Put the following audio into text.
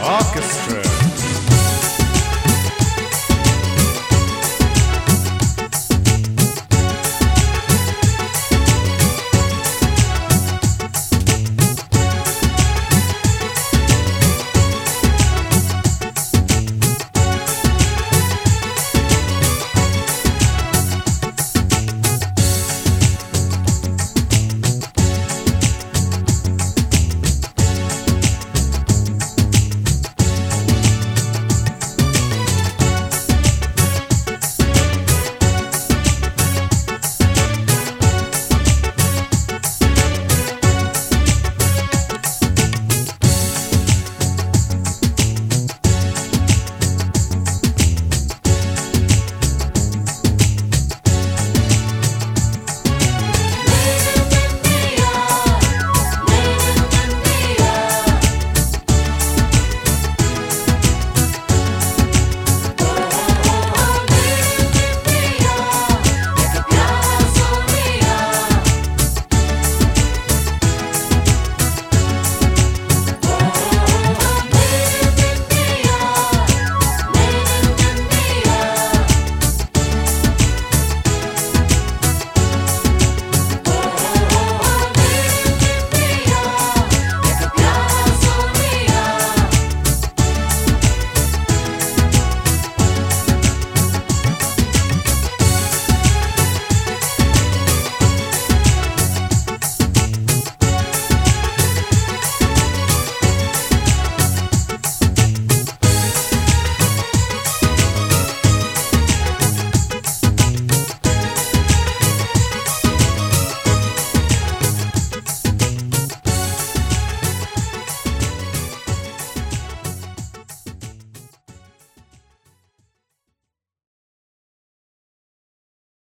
Orchestra.